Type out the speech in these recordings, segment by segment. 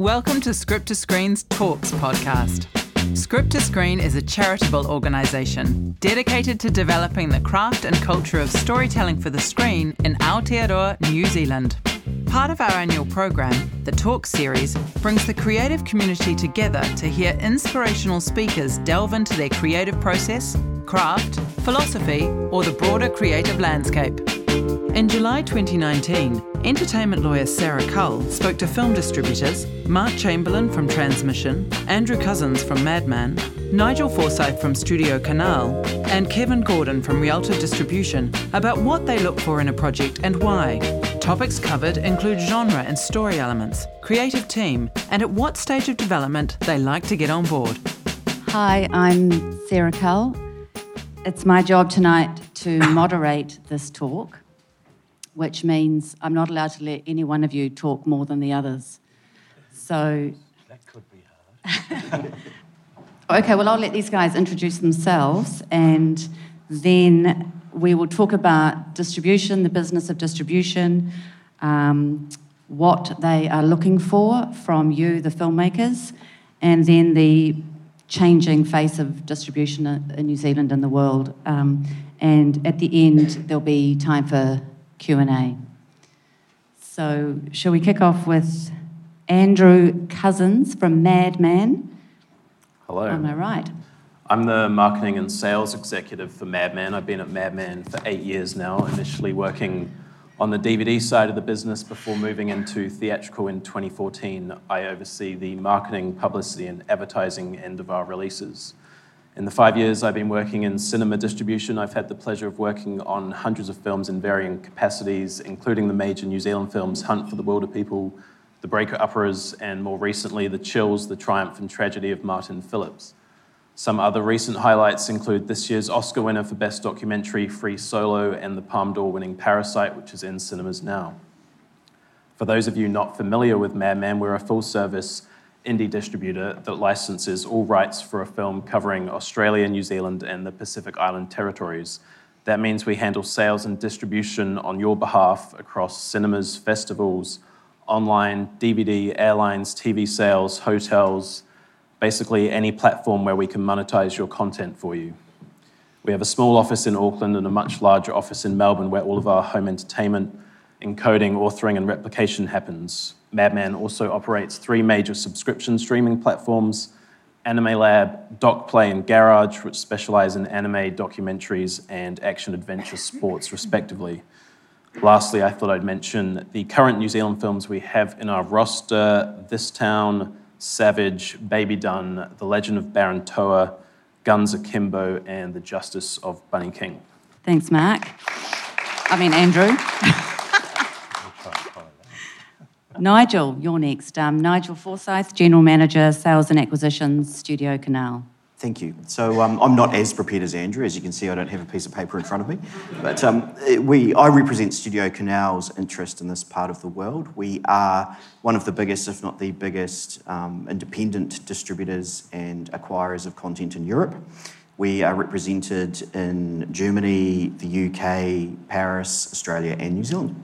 Welcome to Script to Screen's Talks podcast. Script to Screen is a charitable organisation dedicated to developing the craft and culture of storytelling for the screen in Aotearoa, New Zealand. Part of our annual program, the Talk series, brings the creative community together to hear inspirational speakers delve into their creative process, craft, philosophy, or the broader creative landscape. In July 2019, entertainment lawyer Sarah Cull spoke to film distributors Mark Chamberlain from Transmission, Andrew Cousins from Madman, Nigel Forsyth from Studio Canal, and Kevin Gordon from Rialto Distribution about what they look for in a project and why. Topics covered include genre and story elements, creative team, and at what stage of development they like to get on board. Hi, I'm Sarah Cull. It's my job tonight to moderate this talk which means I'm not allowed to let any one of you talk more than the others. So. That could be hard. okay, well, I'll let these guys introduce themselves and then we will talk about distribution, the business of distribution, um, what they are looking for from you, the filmmakers, and then the changing face of distribution in New Zealand and the world. Um, and at the end, there'll be time for Q&A. So, shall we kick off with Andrew Cousins from Madman? Hello. Am I right? I'm the marketing and sales executive for Madman. I've been at Madman for eight years now, initially working on the DVD side of the business before moving into theatrical in 2014. I oversee the marketing, publicity, and advertising end of our releases. In the five years I've been working in cinema distribution, I've had the pleasure of working on hundreds of films in varying capacities, including the major New Zealand films Hunt for the Wilderpeople, The Breaker Upperers, and more recently, The Chills, The Triumph and Tragedy of Martin Phillips. Some other recent highlights include this year's Oscar winner for Best Documentary, Free Solo, and the Palme d'Or winning Parasite, which is in cinemas now. For those of you not familiar with Madman, we're a full service indie distributor that licenses all rights for a film covering Australia, New Zealand, and the Pacific Island territories. That means we handle sales and distribution on your behalf across cinemas, festivals, online, DVD, airlines, TV sales, hotels, basically any platform where we can monetize your content for you. We have a small office in Auckland and a much larger office in Melbourne where all of our home entertainment, encoding, authoring, and replication happens. Madman also operates three major subscription streaming platforms Anime Lab, DocPlay, and Garage, which specialize in anime, documentaries, and action adventure sports, respectively. Lastly, I thought I'd mention the current New Zealand films we have in our roster This Town, Savage, Baby Done, The Legend of Baron Toa, Guns Akimbo, and The Justice of Bunny King. Thanks, Mark. I mean, Andrew. Nigel, you're next. Um, Nigel Forsyth, General Manager, Sales and Acquisitions, Studio Canal. Thank you. So um, I'm not as prepared as Andrew. As you can see, I don't have a piece of paper in front of me. But um, we, I represent Studio Canal's interest in this part of the world. We are one of the biggest, if not the biggest, um, independent distributors and acquirers of content in Europe. We are represented in Germany, the UK, Paris, Australia, and New Zealand.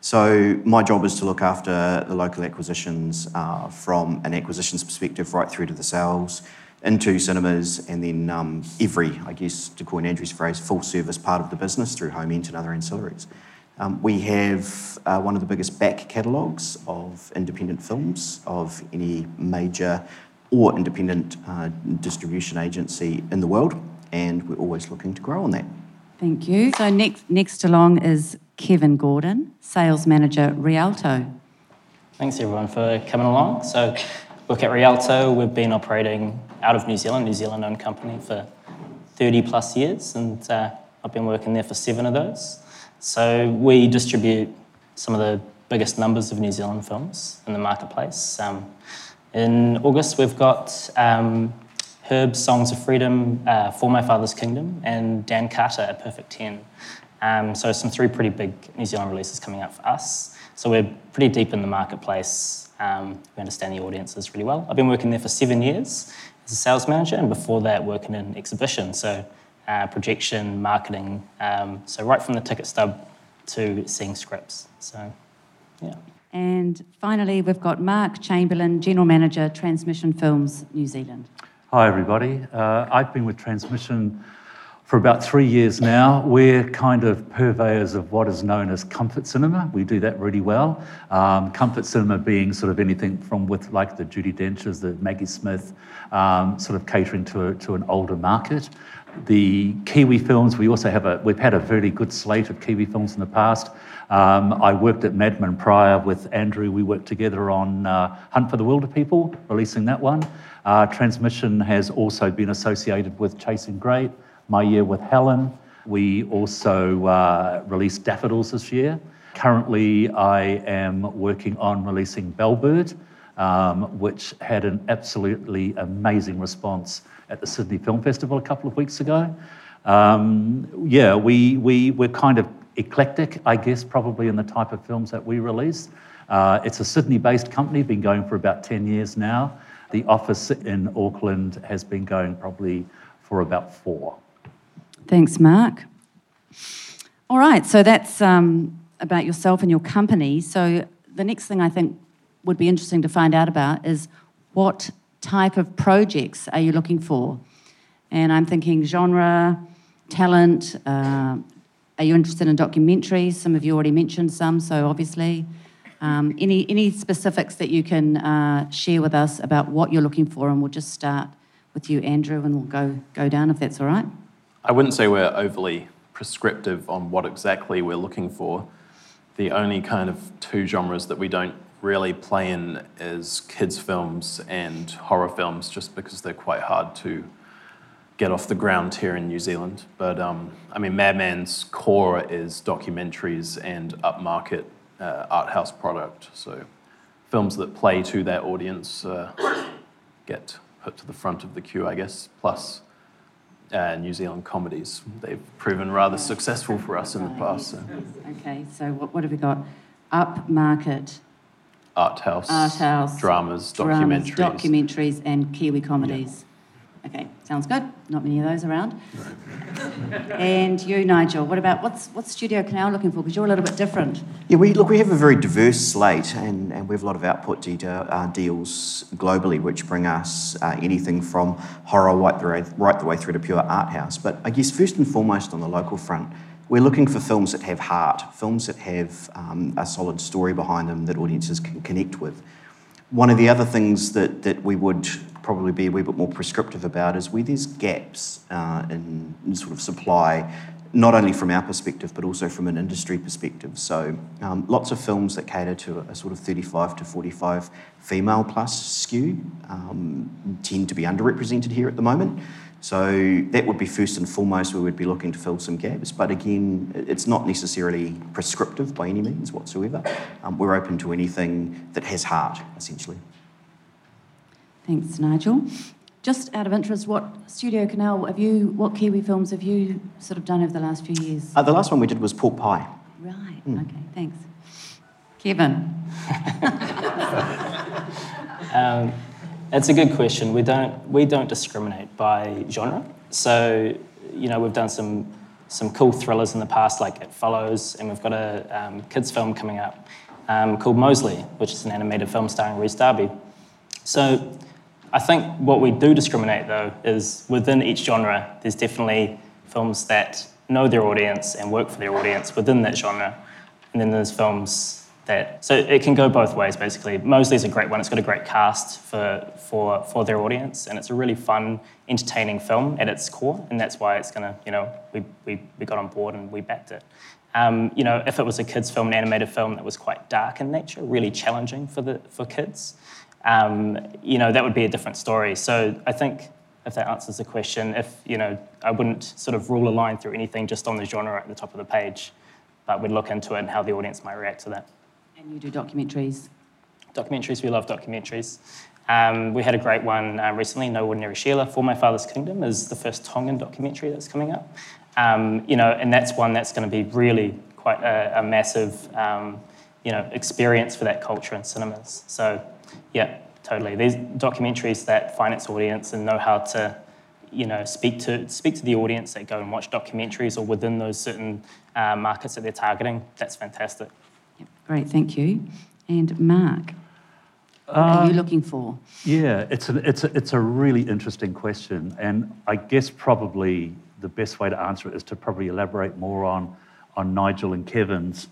So my job is to look after the local acquisitions uh, from an acquisitions perspective right through to the sales into cinemas and then um, every, I guess, to coin Andrew's phrase, full service part of the business through home ent and other ancillaries. Um, we have uh, one of the biggest back catalogues of independent films of any major or independent uh, distribution agency in the world, and we're always looking to grow on that. Thank you. So next, next along is Kevin Gordon, Sales Manager, Rialto. Thanks everyone for coming along. So, look at Rialto, we've been operating out of New Zealand, New Zealand owned company for 30 plus years, and uh, I've been working there for seven of those. So, we distribute some of the biggest numbers of New Zealand films in the marketplace. Um, in August, we've got um, Songs of Freedom, uh, For My Father's Kingdom, and Dan Carter, A Perfect 10. Um, so some three pretty big New Zealand releases coming out for us. So we're pretty deep in the marketplace. Um, we understand the audiences really well. I've been working there for seven years as a sales manager, and before that, working in exhibition, so uh, projection, marketing. Um, so right from the ticket stub to seeing scripts. So, yeah. And finally, we've got Mark Chamberlain, General Manager, Transmission Films, New Zealand. Hi, everybody. Uh, I've been with Transmission for about three years now. We're kind of purveyors of what is known as comfort cinema. We do that really well. Um, comfort cinema being sort of anything from with like the Judi Dench's, the Maggie Smith, um, sort of catering to, a, to an older market. The Kiwi films, we also have a, we've had a very good slate of Kiwi films in the past. Um, I worked at Madman prior with Andrew. We worked together on uh, Hunt for the Wilderpeople, releasing that one. Uh, Transmission has also been associated with Chasing Great, my year with Helen. We also uh, released Daffodils this year. Currently, I am working on releasing Bellbird, um, which had an absolutely amazing response at the Sydney Film Festival a couple of weeks ago. Um, yeah, we, we, we're kind of eclectic, I guess, probably in the type of films that we release. Uh, it's a Sydney based company, been going for about 10 years now. The office in Auckland has been going probably for about four. Thanks, Mark. All right, so that's um, about yourself and your company. So the next thing I think would be interesting to find out about is what type of projects are you looking for? And I'm thinking genre, talent. Uh, are you interested in documentaries? Some of you already mentioned some, so obviously. Um, any, any specifics that you can uh, share with us about what you're looking for? And we'll just start with you, Andrew, and we'll go, go down if that's all right. I wouldn't say we're overly prescriptive on what exactly we're looking for. The only kind of two genres that we don't really play in is kids' films and horror films, just because they're quite hard to get off the ground here in New Zealand. But um, I mean, Madman's core is documentaries and upmarket uh, art house product. So films that play to that audience uh, get put to the front of the queue, I guess. Plus uh, New Zealand comedies. They've proven rather successful for us in the past. So. Okay, so what, what have we got? Upmarket, Art house, art house, dramas, dramas, documentaries. documentaries, and Kiwi comedies. Okay, sounds good. Not many of those around. and you, Nigel, what about what's what's Studio Canal looking for? Because you're a little bit different. Yeah, we look. We have a very diverse slate, and, and we have a lot of output detail, uh, deals globally, which bring us uh, anything from horror right the, way, right the way through to pure art house. But I guess first and foremost on the local front, we're looking for films that have heart, films that have um, a solid story behind them that audiences can connect with. One of the other things that, that we would probably be a wee bit more prescriptive about is where there's gaps uh, in, in sort of supply, not only from our perspective but also from an industry perspective. So um, lots of films that cater to a sort of 35 to 45 female plus skew um, tend to be underrepresented here at the moment. So that would be first and foremost where we would be looking to fill some gaps. But again, it's not necessarily prescriptive by any means whatsoever. Um, we're open to anything that has heart, essentially. Thanks, Nigel. Just out of interest, what Studio Canal have you? What Kiwi films have you sort of done over the last few years? Uh, the last one we did was Pork Pie. Right. Okay. Thanks, Kevin. Um, it's a good question. We don't we don't discriminate by genre. So you know we've done some some cool thrillers in the past, like It Follows, and we've got a um, kids film coming up um, called Mosley, which is an animated film starring Rhys Darby. So I think what we do discriminate though is within each genre, there's definitely films that know their audience and work for their audience within that genre, and then there's films that so it can go both ways basically. Mosley's a great one. It's got a great cast for for for their audience, and it's a really fun, entertaining film at its core, and that's why it's gonna you know we we, we got on board and we backed it. Um, you know, if it was a kids' film, an animated film that was quite dark in nature, really challenging for the for kids, um, you know, that would be a different story. So I think if that answers the question, if you know, I wouldn't sort of rule a line through anything just on the genre at the top of the page, but we'd look into it and how the audience might react to that. And you do documentaries. Documentaries, we love documentaries. Um, we had a great one uh, recently, No Ordinary Sheila, For My Father's Kingdom, is the first Tongan documentary that's coming up. Um, you know, and that's one that's going to be really quite a, a massive, um, you know, experience for that culture in cinemas. So, yeah, totally. These documentaries that find its audience and know how to, you know, speak to speak to the audience that go and watch documentaries or within those certain uh, markets that they're targeting. That's fantastic. Yep, great, thank you. And Mark, what are you looking for? Yeah, it's a, it's, a, it's a really interesting question. And I guess probably the best way to answer it is to probably elaborate more on, on Nigel and Kevin's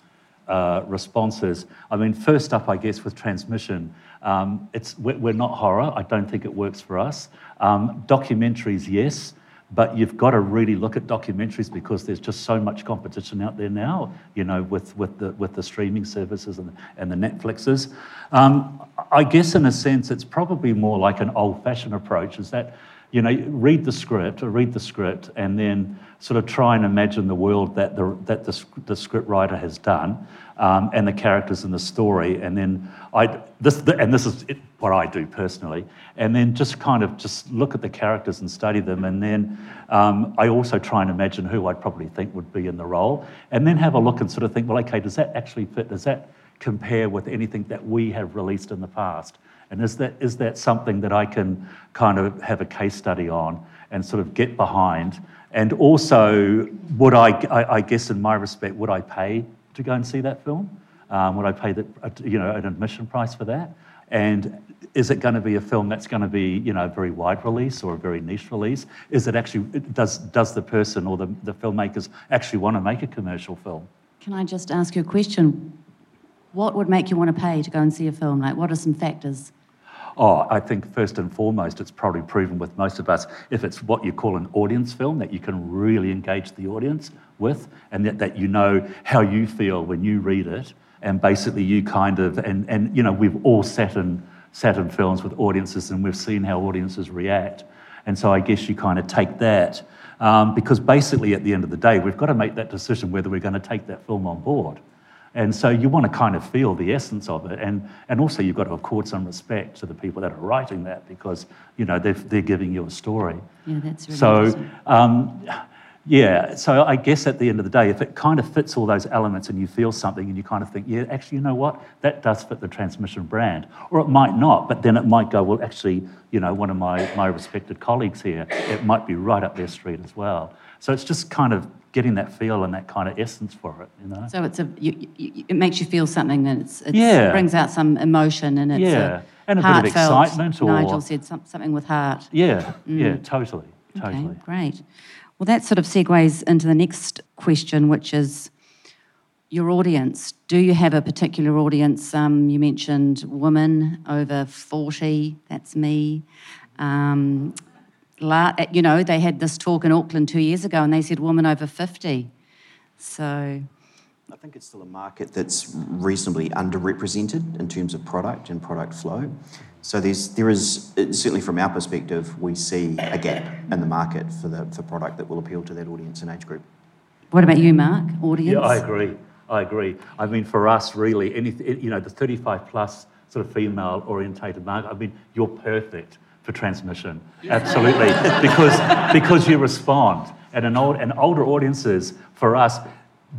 uh, responses. I mean, first up, I guess, with transmission, um, it's, we're, not horror. I don't think it works for us. Um, documentaries, yes. But you've got to really look at documentaries because there's just so much competition out there now, you know, with, with, the, with the streaming services and, and the Netflixes. Um, I guess, in a sense, it's probably more like an old fashioned approach is that, you know, read the script or read the script and then sort of try and imagine the world that the, that the, the script writer has done um, and the characters in the story. And then I, this, and this is what I do personally. And then just kind of just look at the characters and study them. And then um, I also try and imagine who I'd probably think would be in the role. And then have a look and sort of think, well, okay, does that actually fit? Does that compare with anything that we have released in the past? And is that, is that something that I can kind of have a case study on and sort of get behind? And also, would I, I, I guess in my respect, would I pay to go and see that film? Um, would I pay the, you know, an admission price for that? And is it going to be a film that's going to be, you know, a very wide release or a very niche release? Is it actually, does, does the person or the, the filmmakers actually want to make a commercial film? Can I just ask you a question? What would make you want to pay to go and see a film? Like, what are some factors? Oh, I think first and foremost, it's probably proven with most of us, if it's what you call an audience film, that you can really engage the audience with, and that, that you know how you feel when you read it, and basically you kind of, and, and you know, we've all sat in, sat in films with audiences and we've seen how audiences react. And so I guess you kind of take that, um, because basically at the end of the day, we've got to make that decision whether we're going to take that film on board. And so you want to kind of feel the essence of it. And, and also you've got to accord some respect to the people that are writing that because, you know, they're, they're giving you a story. Yeah, that's really So, um, yeah, so I guess at the end of the day, if it kind of fits all those elements and you feel something and you kind of think, yeah, actually, you know what, that does fit the transmission brand. Or it might not, but then it might go, well, actually, you know, one of my, my respected colleagues here, it might be right up their street as well. So it's just kind of getting that feel and that kind of essence for it, you know? So it's a, you, you, it makes you feel something and it's, it's Yeah. brings out some emotion and it's Yeah, a and a bit of excitement or- Nigel said some, something with heart. Yeah, yeah, totally, totally. Mm. Okay, great. Well, that sort of segues into the next question, which is your audience. Do you have a particular audience? Um, you mentioned women over 40, that's me. Um, you know, they had this talk in Auckland two years ago and they said women over 50. So, I think it's still a market that's reasonably underrepresented in terms of product and product flow. So there's, there is, uh, certainly from our perspective, we see a gap in the market for the for product that will appeal to that audience and age group. what about you, Mark? Audience? Yeah, I agree. I agree. I mean, for us, really, any, you know, the 35 plus sort of female orientated market, I mean, you're perfect for transmission. Absolutely. because, because you respond. And an old, and older audiences, for us,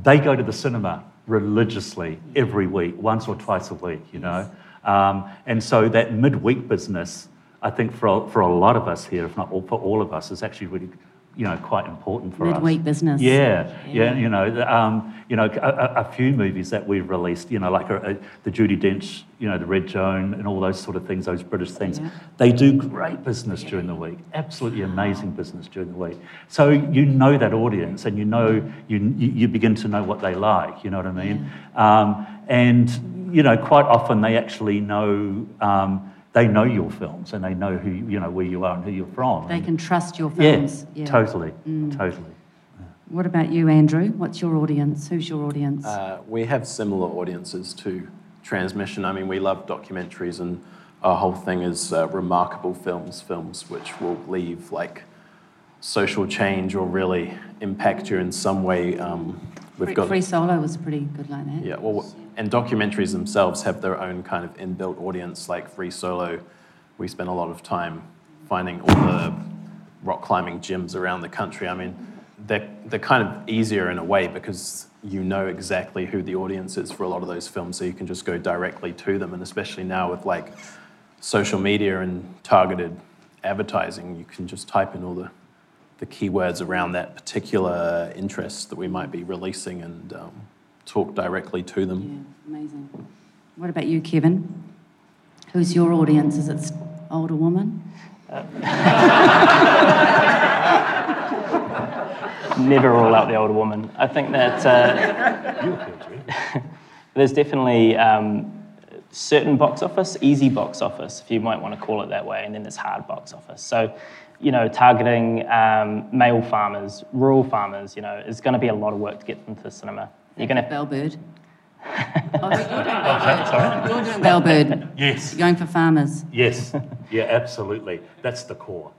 they go to the cinema religiously every week, once or twice a week, you know. Um, and so that midweek business, I think for a, for a lot of us here, if not all, for all of us, is actually really, you know, quite important for us. Midweek business. Yeah, yeah, you know, the, um, you know, a, a- few movies that we've released, you know, like a, a, the Judi Dench, you know, the Red Joan, and all those sort of things, those British things. Yeah. They do great business during the week, absolutely amazing business during the week. So you know that audience, and you know you you you begin to know what they like. You know what I mean? Um, and you know, quite often they actually know. Um, they know your films and they know who you know where you are and who you're from. They And- can trust your films. yeah, films. totally, totally. What about you, Andrew? What's your audience? Who's your audience? Uh, we have similar audiences to transmission. I mean, we love documentaries, and our whole thing is uh, remarkable films, films which will leave like social change or really impact you in some way. Um, we've Free, got Free Solo was a pretty good like that. Eh? yeah, well, and documentaries themselves have their own kind of inbuilt audience. Like Free Solo, we spend a lot of time finding all the rock climbing gyms around the country. I mean, they're, they're kind of easier in a way because you know exactly who the audience is for a lot of those films, so you can just go directly to them. And especially now with like social media and targeted advertising, you can just type in all the, the keywords around that particular interest that we might be releasing and um, talk directly to them. Yeah, amazing. What about you, Kevin? Who's your audience? Is it older woman? Never rule out the older woman. I think that uh, there's definitely um, certain box office, easy box office, if you might want to call it that way, and then there's hard box office. So, you know, targeting um, male farmers, rural farmers, you know, is going to be a lot of work to get them to the cinema. You're going to Bellbird. oh, you're doing Bellbird. You're doing Bellbird. Yes, You're going for farmers. yes, yeah, absolutely. That's the core.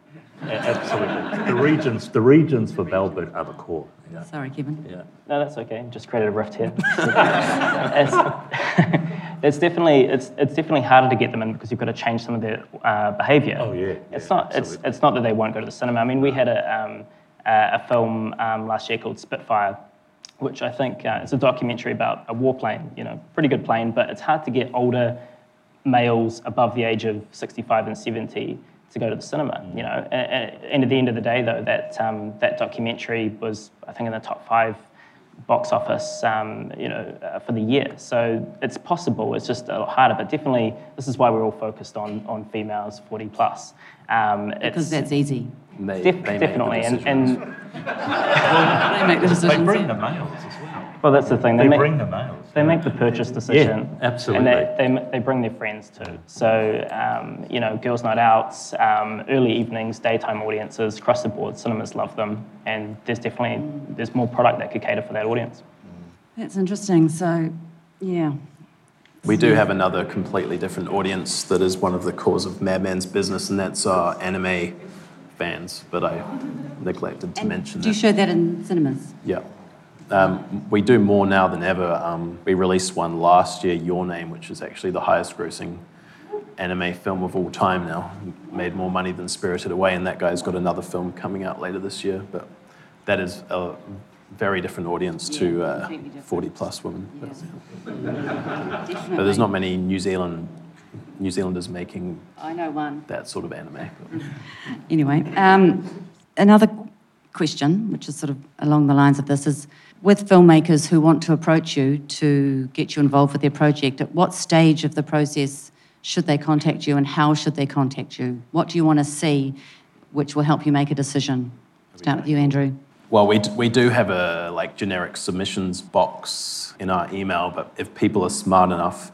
A- Absolutely. The regions, the regions for Bellbird are the core. Yeah. Sorry, Kevin. Yeah. No, that's okay. Just created a rift here. it's, it's definitely it's, it's definitely harder to get them in because you've got to change some of their uh, behaviour. Oh, yeah, It's yeah, not it's it's not that they won't go to the cinema. I mean, we had a um, a a film um, last year called Spitfire, which I think uh, it's a documentary about a warplane. You know, pretty good plane, but it's hard to get older males above the age of 65 and 70 to go to the cinema. You know, and, and at the end of the day, though, that um, that documentary was, I think, in the top five box office, um, you know, uh, for the year. So it's possible. It's just a lot harder, but definitely, this is why we're all focused on on females 40 plus. Um, Because it's that's easy. They, def- they definitely, and, decisions. And They make the They bring the males as well. well, that's the thing. They make, bring the males. They make the purchase decision. Yeah, absolutely. And they, they, they bring their friends too. So, um, you know, girls' night outs, um, early evenings, daytime audiences, across the board, cinemas love them. And there's definitely, there's more product that could cater for that audience. That's interesting. So, yeah. We do have another completely different audience that is one of the cores of Madman's business, and that's our anime fans. But I neglected to mention that. Do you that. show that in cinemas? Yeah. Um, we do more now than ever. Um, we released one last year, Your Name, which is actually the highest grossing anime film of all time now. Made more money than Spirited Away, and that guy's got another film coming out later this year. But that is a very different audience to uh, different. 40 plus women. But, Definitely. but there's not many New Zealand New Zealanders making I know one. that sort of anime. Anyway, um, another question, which is sort of along the lines of this, is with filmmakers who want to approach you to get you involved with their project, at what stage of the process should they contact you and how should they contact you? What do you want to see which will help you make a decision? Start with you, Andrew. Well, we, d- we do have a like generic submissions box in our email, but if people are smart enough,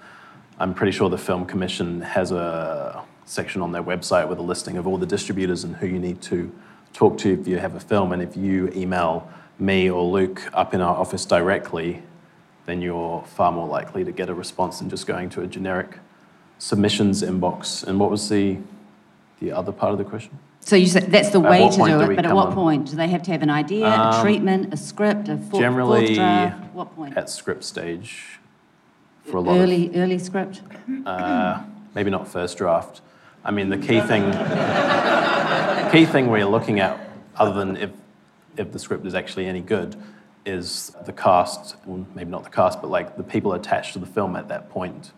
I'm pretty sure the Film Commission has a section on their website with a listing of all the distributors and who you need to talk to if you have a film. And if you email me or Luke up in our office directly, then you're far more likely to get a response than just going to a generic submissions inbox. And what was the the other part of the question? So you said that's the way to do it, but at what on? point? Do they have to have an idea, a Um, treatment, a script, a fourth, Generally, fourth draft? What point? At script stage, for a lot of Early, early script? Uh, maybe not first draft. I mean, the key thing, key thing we're looking at, other than if, if the script is actually any good, is the cast, well, maybe not the cast, but like the people attached to the film at that point,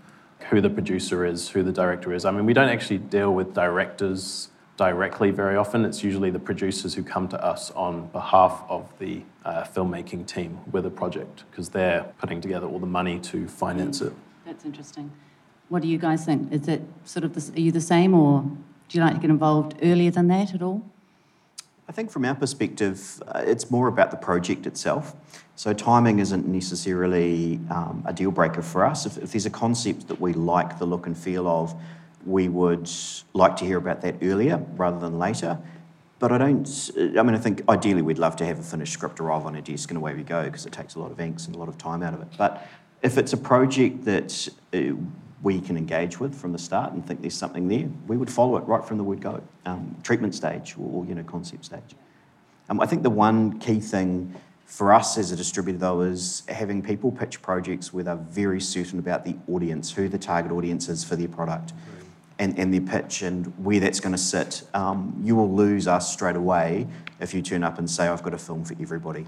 who the producer is, who the director is. I mean, we don't actually deal with directors directly very often. It's usually the producers who come to us on behalf of the uh, filmmaking team with a project because they're putting together all the money to finance it. That's interesting. What do you guys think? Is it sort of, the, are you the same or do you like to get involved earlier than that at all? I think from our perspective, uh, it's more about the project itself. So timing isn't necessarily um, a deal breaker for us. If, if there's a concept that we like the look and feel of, we would like to hear about that earlier rather than later. But I don't, I mean, I think ideally we'd love to have a finished script arrive on a desk and away we go because it takes a lot of angst and a lot of time out of it. But if it's a project that uh, we can engage with from the start and think there's something there, we would follow it right from the word go, um, treatment stage or, you know, concept stage. Um, I think the one key thing for us as a distributor, though, is having people pitch projects where they're very certain about the audience, who the target audience is for their product, and, and their pitch and where that's going to sit. Um, you will lose us straight away if you turn up and say, I've got a film for everybody.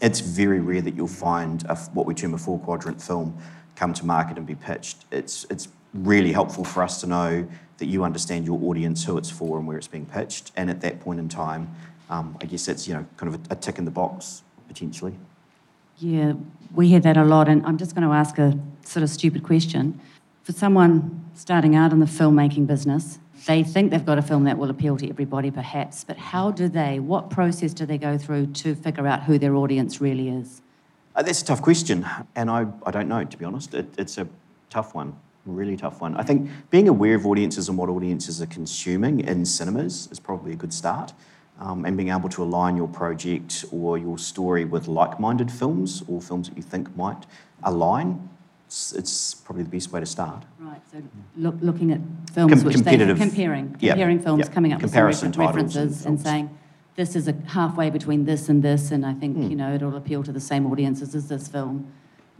It's very rare that you'll find a, what we term a four quadrant film come to market and be pitched. It's, it's really helpful for us to know that you understand your audience, who it's for, and where it's being pitched. And at that point in time, um, I guess that's you know kind of a, a tick in the box potentially. Yeah, we hear that a lot, and I'm just going to ask a sort of stupid question. For someone starting out in the filmmaking business, they think they've got a film that will appeal to everybody, perhaps, but how do they, what process do they go through to figure out who their audience really is? Uh, that's a tough question, and I, I don't know, to be honest. It, it's a tough one, really tough one. I think being aware of audiences and what audiences are consuming in cinemas is probably a good start. Um, and being able to align your project or your story with like minded films or films that you think might align, it's, it's, probably the best way to start. Right, so look, looking at films Com- which competitive. they comparing, Yeah, comparing films, yeah. coming up Comparison with some refer- titles and references and, saying, this is a halfway between this and this, and I think, hmm. you know, it'll appeal to the same audiences as this film.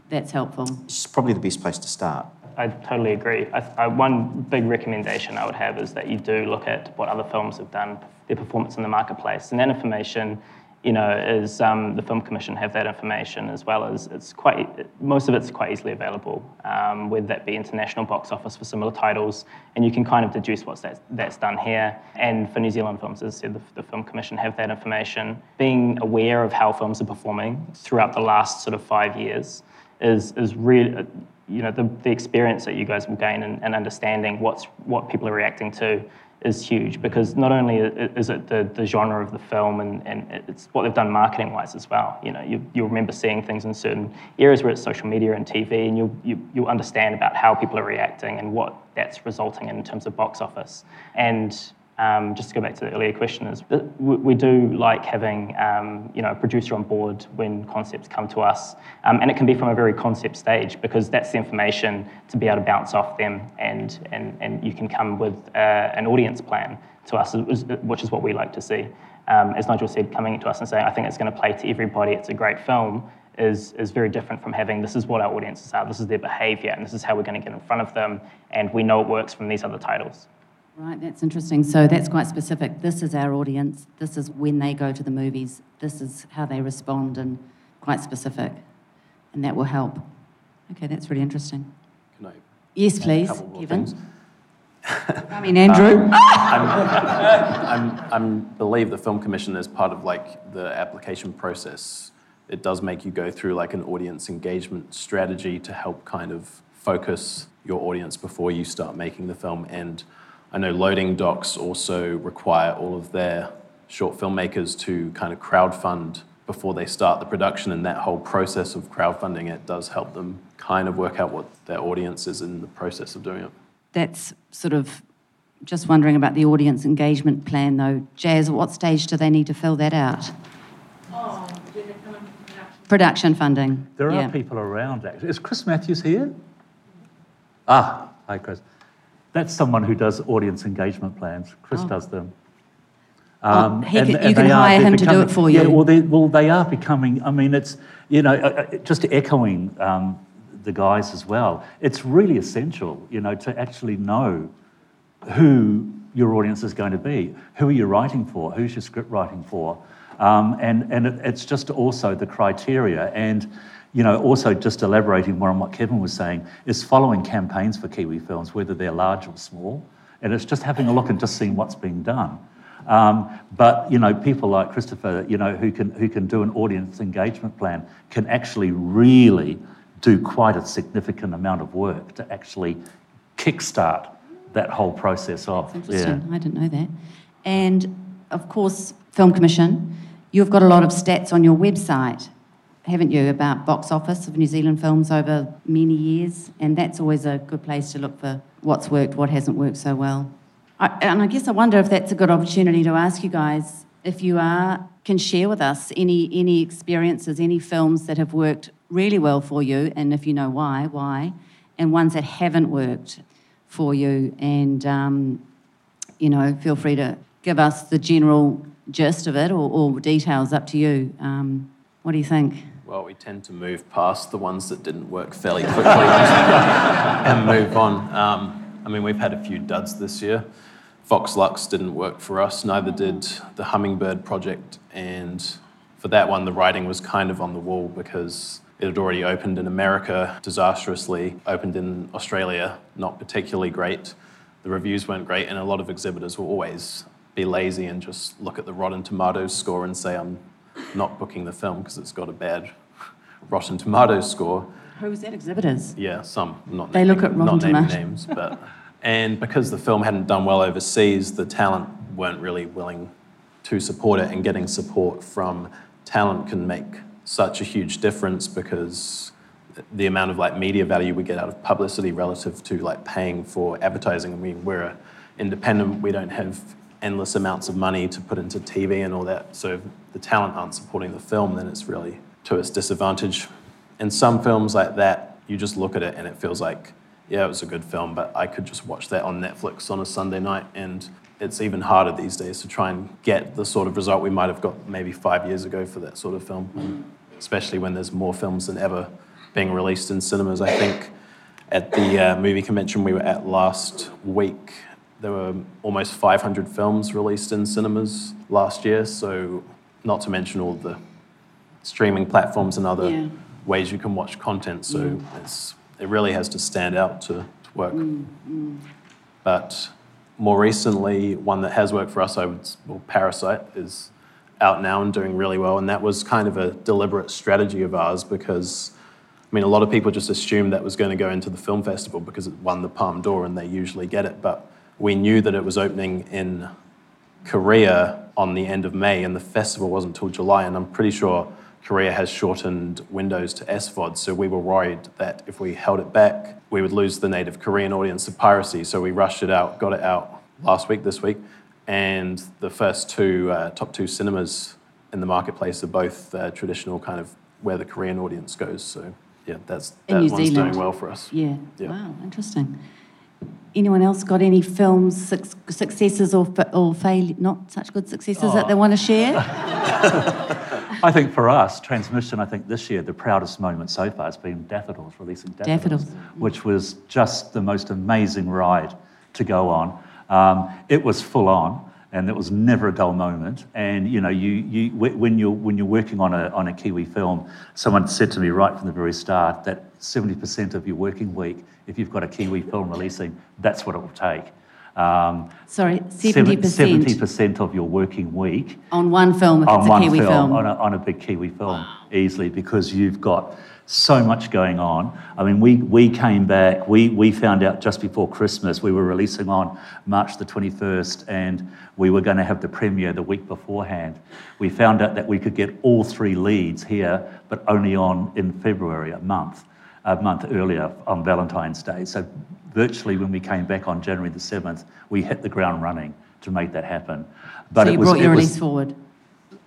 That's helpful. It's probably the best place to start. I totally agree. I, I, one big recommendation I would have is that you do look at what other films have done, their performance in the marketplace, and that information, you know, is um, the Film Commission have that information as well as it's quite most of it's quite easily available, um, whether that be international box office for similar titles, and you can kind of deduce what's that, that's done here. And for New Zealand films, as I said, the, the Film Commission have that information. Being aware of how films are performing throughout the last sort of five years is is really you know the, the experience that you guys will gain and, and understanding what's what people are reacting to is huge because not only is it the, the genre of the film and, and it's what they've done marketing wise as well. You know you, you'll remember seeing things in certain areas where it's social media and tv and you'll, you, you'll understand about how people are reacting and what that's resulting in in terms of box office. And um, just to go back to the earlier question, is we, do like having um, you know a producer on board when concepts come to us, um, and it can be from a very concept stage because that's the information to be able to bounce off them, and and, and you can come with uh, an audience plan to us, which is what we like to see. Um, as Nigel said, coming to us and saying, I think it's going to play to everybody. It's a great film. Is, is very different from having this is what our audiences are, this is their behaviour, and this is how we're going to get in front of them, and we know it works from these other titles. Right, that's interesting. So that's quite specific. This is our audience. This is when they go to the movies. This is how they respond, and quite specific. And that will help. Okay, that's really interesting. Can I Yes, please, Kevin. I mean, Andrew. Um, I'm. I'm, I'm believe the film commission is part of like the application process. It does make you go through like an audience engagement strategy to help kind of focus your audience before you start making the film. And I know loading docs also require all of their short filmmakers to kind of crowdfund before they start the production. And that whole process of crowdfunding it does help them kind of work out what their audience is in the process of doing it. That's sort of just wondering about the audience engagement plan, though. Jazz, at what stage do they need to fill that out? Production funding. There yeah. are people around, actually. Is Chris Matthews here? Ah, hi, Chris. That's someone who does audience engagement plans. Chris Oh. does them. Oh, he can- you and can hire they're him to do it for you. Yeah, you. well, well, they are becoming, I mean, it's, you know, uh, uh, just echoing um, the guys as well, it's really essential, you know, to actually know who your audience is going to be. Who are you writing for? Who's your script writing for? Um, and and it, it's just also the criteria. And, you know, also just elaborating more on what Kevin was saying, is following campaigns for Kiwi films, whether they're large or small. And it's just having a look and just seeing what's being done. Um, but you know, people like Christopher, you know, who can who can do an audience engagement plan, can actually really do quite a significant amount of work to actually kickstart that whole process off. Interesting. I didn't know that. And of course, Film Commission, you've got a lot of stats on your website, haven't you, about box office of New Zealand films over many years? And that's always a good place to look for what's worked, what hasn't worked so well. I, and I guess I wonder if that's a good opportunity to ask you guys if you are can share with us any any experiences, any films that have worked really well for you, and if you know why, why, and ones that haven't worked for you, and um, you know, feel free to give us the general gist of it or, or details. Up to you. Um, what do you think? Well, we tend to move past the ones that didn't work fairly quickly and move on. Um, I mean, we've had a few duds this year. Vox Lux didn't work for us, neither did the Hummingbird project. And for that one, the writing was kind of on the wall because it had already opened in America disastrously, opened in Australia, not particularly great. The reviews weren't great, and a lot of exhibitors will always be lazy and just look at the Rotten Tomatoes score and say, I'm not booking the film because it's got a bad Rotten Tomatoes score. Who's that? Exhibitors. Yeah, some not They naming, look at not Rotten naming Tomatoes. names, but and because the film hadn't done well overseas, the talent weren't really willing to support it, and getting support from talent can make such a huge difference because the amount of like media value we get out of publicity relative to like paying for advertising. I mean, we're independent, we don't have endless amounts of money to put into TV and all that. So if the talent aren't supporting the film, then it's really to its disadvantage. In some films like that, you just look at it and it feels like, yeah, it was a good film, but I could just watch that on Netflix on a Sunday night. And it's even harder these days to try and get the sort of result we might have got maybe five years ago for that sort of film, and especially when there's more films than ever being released in cinemas. I think at the uh, movie convention we were at last week, there were almost 500 films released in cinemas last year. So, not to mention all the streaming platforms and other Yeah. ways you can watch content. So, it's, it really has to stand out to, to work. Mm, mm. But more recently, one that has worked for us, I would, well, Parasite is out now and doing really well. And that was kind of a deliberate strategy of ours because, I mean, a lot of people just assumed that was going to go into the film festival because it won the Palme d'Or and they usually get it. But we knew that it was opening in Korea on the end of May and the festival wasn't until July. And I'm pretty sure Korea has shortened windows to SVOD. So we were worried that if we held it back, we would lose the native Korean audience to piracy. So we rushed it out, got it out last week, this week. And the first two, uh, top two cinemas in the marketplace are both uh, traditional kind of where the Korean audience goes. So yeah, that's, that one's Zealand. doing well for us. Yeah. Yeah. Wow, interesting. Anyone else got any films successes or or fail not such good successes that they want to share? I think for us, transmission, I think this year, the proudest moment so far has been Daffodils, releasing Daffodils, Daffodils. which was just the most amazing ride to go on. Um, it was full on, and it was never a dull moment. And you know, you, you when you're when you're working on a on a Kiwi film, someone said to me right from the very start that 70% of your working week, if you've got a Kiwi film releasing, that's what it will take. Um, Sorry, 70%, 70% of your working week on one film if on it's a one Kiwi film, film. On, a, on a big Kiwi film, easily, because you've got so much going on. I mean, we, we came back, we, we found out just before Christmas, we were releasing on March the 21st, and we were going to have the premiere the week beforehand. We found out that we could get all three leads here, but only on in February, a month, a month earlier on Valentine's Day. So virtually when we came back on January the 7th, we hit the ground running to make that happen. But so it you was, brought your it was- release forward.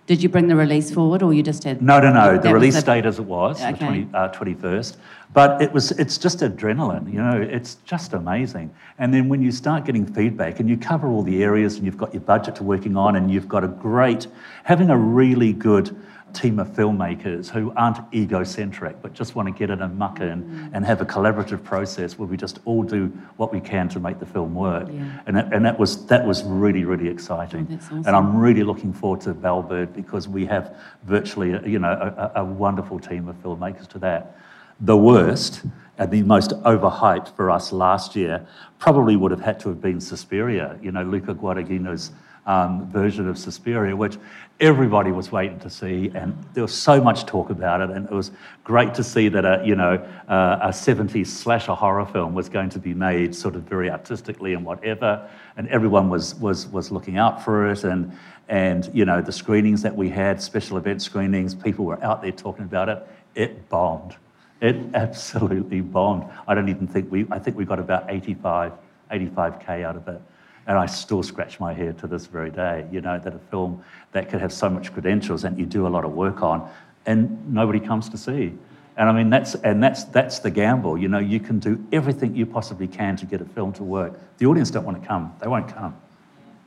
Did you bring the release forward, or you just had? no, no, no. The release a- date as it was, the Okay. 20, uh, 21st. But it was, it's just adrenaline, you know, it's just amazing. And then when you start getting feedback and you cover all the areas and you've got your budget to working on and you've got a great, having a really good team of filmmakers who aren't egocentric but just want to get in and muck in mm. and have a collaborative process where we just all do what we can to make the film work. Yeah. And, that, and that was that was really really exciting. Oh, that's And. I'm really looking forward to Bellbird because we have virtually, a- you know, a, a a wonderful team of filmmakers to that. The worst and the most overhyped for us last year probably would have had to have been Suspiria, you know, Luca Guadagnino's um, version of Suspiria, which everybody was waiting to see, and there was so much talk about it, and it was great to see that a, you know, uh, a 70s slasher horror film was going to be made sort of very artistically and whatever, and everyone was, was, was looking out for it, and, and, you know, the screenings that we had, special event screenings, people were out there talking about it, it bombed. It absolutely bombed. I don't even think we, I think we got about 85, 85K out of it. And I still scratch my head to this very day, you know, that a film that could have so much credentials and you do a lot of work on and nobody comes to see. And I mean, that's, and that's, that's the gamble. You know, you can do everything you possibly can to get a film to work. The audience don't want to come. They won't come.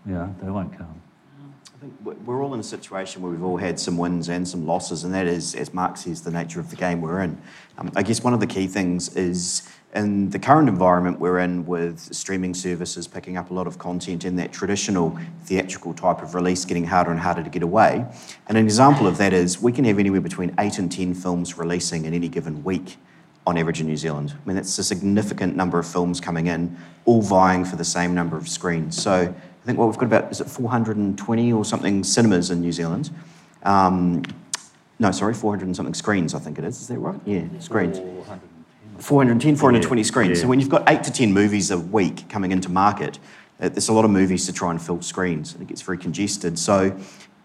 Yeah, they won't come. I think we- we're all in a situation where we've all had some wins and some losses, and that is, as Mark says, the nature of the game we're in. Um, I guess one of the key things is in the current environment we're in with streaming services picking up a lot of content and that traditional theatrical type of release getting harder and harder to get away. And an example of that is we can have anywhere between eight and 10 films releasing in any given week on average in New Zealand. I mean, that's a significant number of films coming in, all vying for the same number of screens. So think what we've got about, is it 420 or something cinemas in New Zealand? Um, No, sorry, 400 and something screens, I think it is. Is that right? Yeah, screens. 410, 410 420 screens. yeah. So when you've got eight to 10 movies a week coming into market, uh, there's a lot of movies to try and fill screens and it gets very congested. So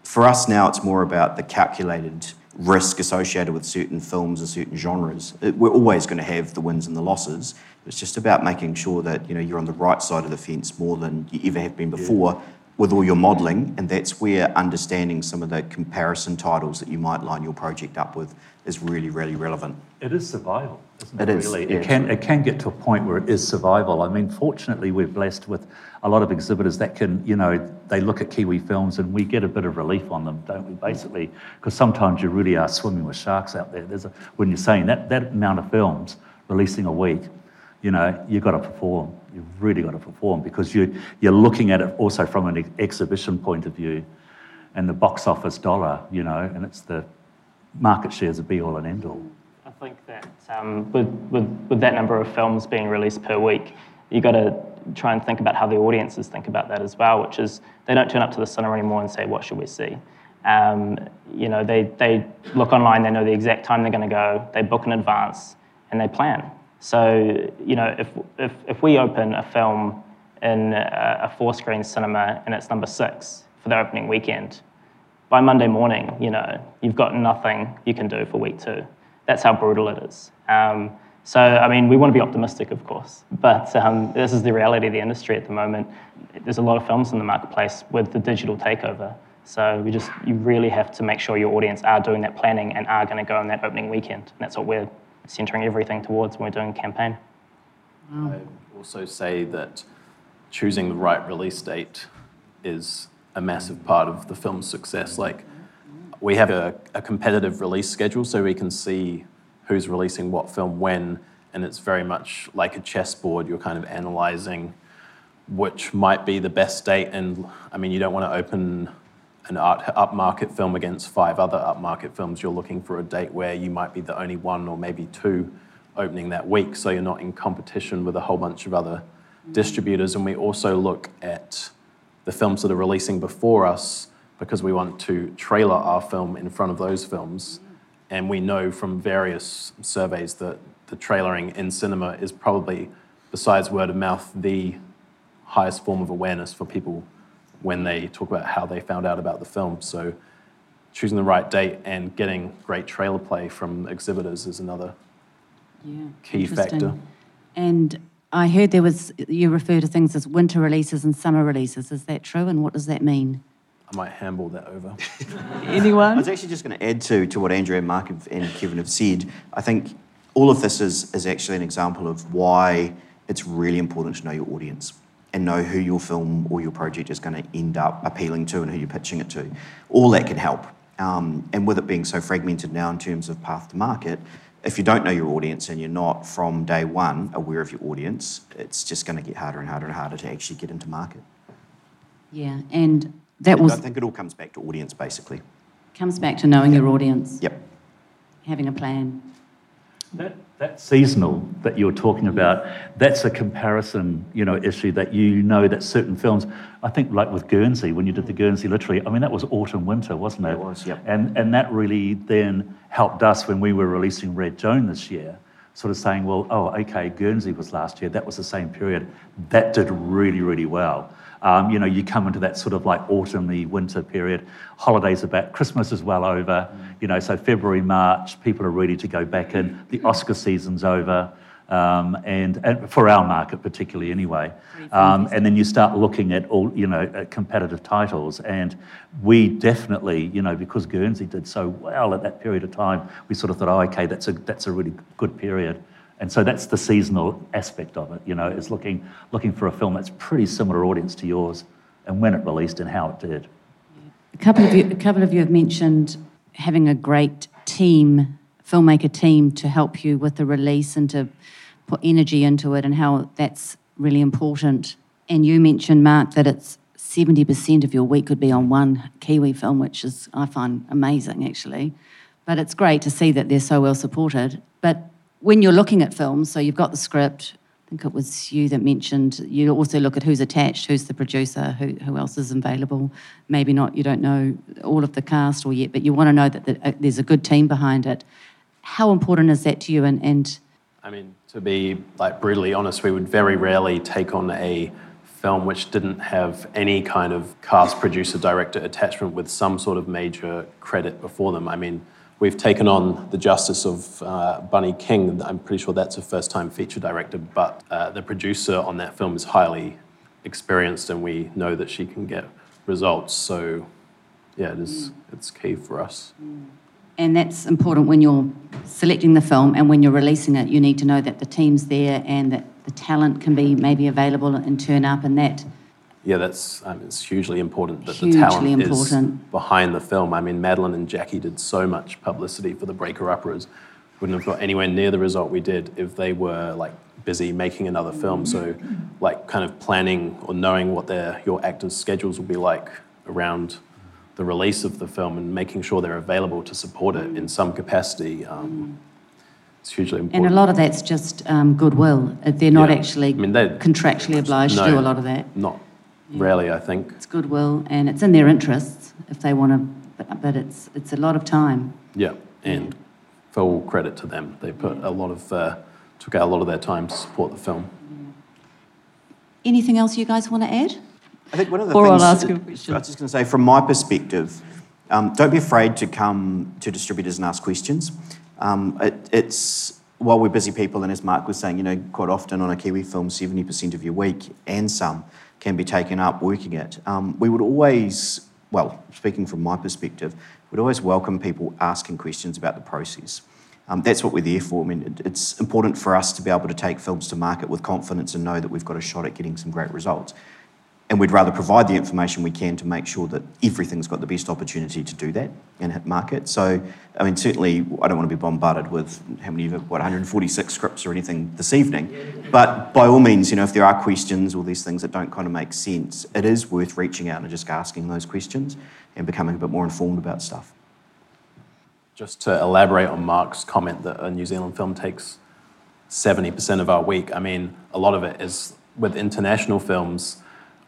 for us now, it's more about the calculated risk associated with certain films and certain genres. It, we're always going to have the wins and the losses. It's just about making sure that you know you're on the right side of the fence more than you ever have been before with all your modelling, and that's where understanding some of the comparison titles that you might line your project up with is really, really relevant. It is survival, isn't it? It is, Really, yeah, it can it can get to a point where it is survival. I mean, fortunately, we're blessed with a lot of exhibitors that can, you know, they look at Kiwi films and we get a bit of relief on them, don't we? Mm. Basically, because sometimes you really are swimming with sharks out there. There's a, when you're saying that that amount of films releasing a week, you know, you've got to perform. You've really got to perform because you you're looking at it also from an ex- exhibition point of view, and the box office dollar, you know, and it's the market shares a be all and end all. I think that um, with, with, with that number of films being released per week, you've got to try and think about how the audiences think about that as well, which is they don't turn up to the cinema anymore and say, what should we see? Um, you know, they, they look online, they know the exact time they're going to go, they book in advance, and they plan. So, you know, if, if, if we open a film in a, a four-screen cinema and it's number six for the opening weekend, by Monday morning, you know, you've got nothing you can do for week two. That's how brutal it is. Um, so, I mean, we want to be optimistic, of course, but um, this is the reality of the industry at the moment. There's a lot of films in the marketplace with the digital takeover. So we just, you really have to make sure your audience are doing that planning and are going to go on that opening weekend. And that's what we're centering everything towards when we're doing campaign. I also say that choosing the right release date is a massive part of the film's success. Like, we have a, a competitive release schedule so we can see who's releasing what film when, and it's very much like a chessboard. You're kind of analyzing which might be the best date, and I mean, you don't want to open an art upmarket film against five other upmarket films. You're looking for a date where you might be the only one or maybe two opening that week, so you're not in competition with a whole bunch of other distributors. And we also look at the films that are releasing before us because we want to trailer our film in front of those films. And we know from various surveys that the trailering in cinema is probably, besides word of mouth, the highest form of awareness for people when they talk about how they found out about the film. So choosing the right date and getting great trailer play from exhibitors is another Yeah, key interesting. factor. And I heard there was, you refer to things as winter releases and summer releases. Is that true? And what does that mean? I might handball that over. Anyone? I was actually just going to add to, to what Andrew and Mark have, and Kevin have said. I think all of this is, is actually an example of why it's really important to know your audience and know who your film or your project is going to end up appealing to and who you're pitching it to. All that can help. Um, and with it being so fragmented now in terms of path to market, if you don't know your audience and you're not from day one aware of your audience, it's just going to get harder and harder and harder to actually get into market. Yeah, and that was. I think it all comes back to audience basically. comes back to knowing your audience, Yep. having a plan. That, that seasonal that you're talking about, that's a comparison, you know, issue that you know that certain films, I think like with Guernsey, when you did the mm. Guernsey literally, I mean, that was autumn, winter, wasn't it? It was, yep. And, and that really then helped us when we were releasing Red Joan this year, sort of saying, well, oh, okay, Guernsey was last year, that was the same period. That did really, really well. Um, you know, you come into that sort of like autumny winter period. Holidays are back. Christmas is well over. You know, so February, March, people are ready to go back in. The Oscar season's over, um, and, and for our market particularly anyway. Um, and then you start looking at all, you know, at competitive titles. And we definitely, you know, because Guernsey did so well at that period of time, we sort of thought, oh, okay, that's a that's a really good period. And so that's the seasonal aspect of it, you know, is looking, looking for a film that's pretty similar audience to yours and when it released and how it did. A couple of you, a couple of you have mentioned having a great team, filmmaker team, to help you with the release and to put energy into it, and how that's really important. And you mentioned, Mark, that it's seventy percent of your week could be on one Kiwi film, which is I find amazing actually. But it's great to see that they're so well supported. But when you're looking at films, so you've got the script, I think it was you that mentioned you also look at who's attached, who's the producer, who, who else is available. Maybe not, you don't know all of the cast or yet, but you want to know that the, uh, there's a good team behind it. How important is that to you? And, and I mean, to be like brutally honest, we would very rarely take on a film which didn't have any kind of cast, producer, director attachment with some sort of major credit before them. I mean, we've taken on the Justice of uh, Bunny King. I'm pretty sure that's a first time feature director, but uh, the producer on that film is highly experienced and we know that she can get results. So, yeah, it is, it's key for us. and that's important when you're selecting the film and when you're releasing it. You need to know that the team's there and that the talent can be maybe available and turn up, and that Yeah, that's um, it's hugely important that Hugely the talent important. is behind the film. I mean, Madeline and Jackie did so much publicity for the Breaker Upperers. Wouldn't have got anywhere near the result we did if they were like busy making another film. So, like, kind of planning or knowing what their your actors' schedules will be like around the release of the film and making sure they're available to support it in some capacity. Um, it's hugely important. and a lot of that's just um, goodwill. They're not Yeah. actually I mean, they're contractually obliged to do a lot of that. Not rarely, I think. It's goodwill, and it's in their interests if they want to. But, but it's it's a lot of time. Yeah, and full credit to them. They put a lot of, uh, took out a lot of their time to support the film. Anything else you guys want to add? I think one of the Or I'll ask you a I question. was just going to say, from my perspective, um, don't be afraid to come to distributors and ask questions. Um, it, it's while we're busy people, and as Mark was saying, you know, quite often on a Kiwi film, seventy percent of your week and some can be taken up working it. Um, we would always, well, speaking from my perspective, we'd always welcome people asking questions about the process. Um, that's what we're there for. I mean, it, it's important for us to be able to take films to market with confidence and know that we've got a shot at getting some great results. And we'd rather provide the information we can to make sure that everything's got the best opportunity to do that and hit market. So, I mean, certainly, I don't want to be bombarded with how many, what, 146 scripts or anything this evening. But by all means, you know, if there are questions or these things that don't kind of make sense, it is worth reaching out and just asking those questions and becoming a bit more informed about stuff. Just to elaborate on Mark's comment that a New Zealand film takes 70% of our week, I mean, a lot of it is with international films,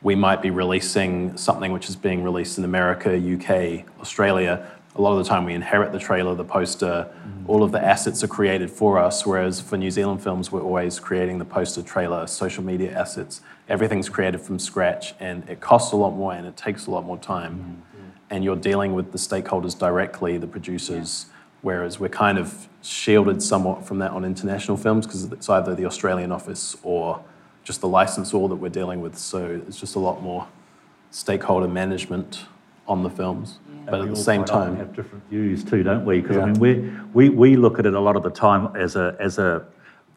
we might be releasing something which is being released in America, UK, Australia. A lot of the time we inherit the trailer, the poster, mm. all of the assets are created for us, whereas for New Zealand films, we're always creating the poster, trailer, social media assets. Everything's created from scratch and it costs a lot more and it takes a lot more time. Mm. Mm. And you're dealing with the stakeholders directly, the producers, whereas we're kind of shielded somewhat from that on international films because it's either the Australian office or just the licensor that we're dealing with. So it's just a lot more stakeholder management on the films. But We at the all same quite often time, have different views too, don't we? Because I mean, we, we we look at it a lot of the time as a as a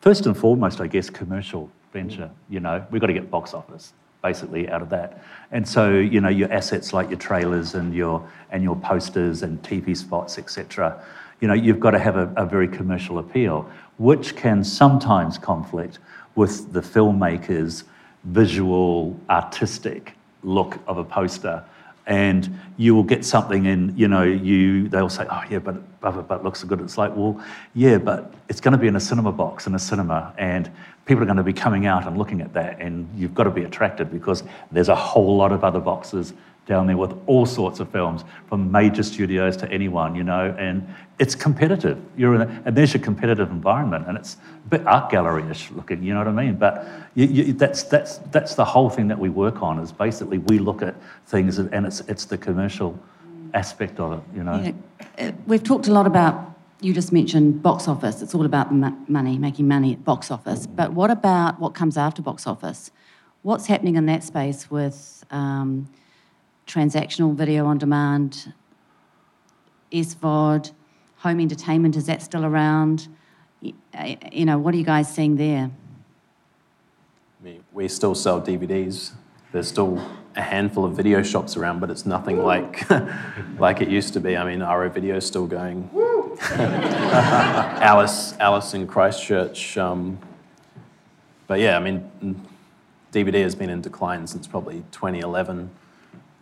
first and foremost, I guess, commercial venture. Mm. You know, we've got to get box office basically out of that, and so you know your assets like your trailers and your and your posters and TV spots, etc. You know, you've got to have a, a very commercial appeal, which can sometimes conflict with the filmmaker's visual, artistic look of a poster. And you will get something and you know you they'll say oh yeah but but, but looks good. It's like well yeah but it's going to be in a cinema box in a cinema and people are going to be coming out and looking at that and you've got to be attracted because there's a whole lot of other boxes down there with all sorts of films from major studios to anyone you know and it's competitive you're in a, and there's your competitive environment and it's a bit art gallery-ish looking you know what i mean but you, you, that's that's that's the whole thing that we work on is basically we look at things and it's it's the commercial aspect of it you know Yeah, uh, we've talked a lot about. You just mentioned box office. It's all about the money, making money at box office. But what about what comes after box office? What's happening in that space with um, transactional video on demand, SVOD, home entertainment? Is that still around? Uh, You know, what are you guys seeing there? I mean, we still sell DVDs. There's still a handful of video shops around, but it's nothing like like it used to be. I mean, Aro Video is still going. Alice, Alice in Christchurch. Um, but yeah, I mean, mm, DVD has been in decline since probably 2011.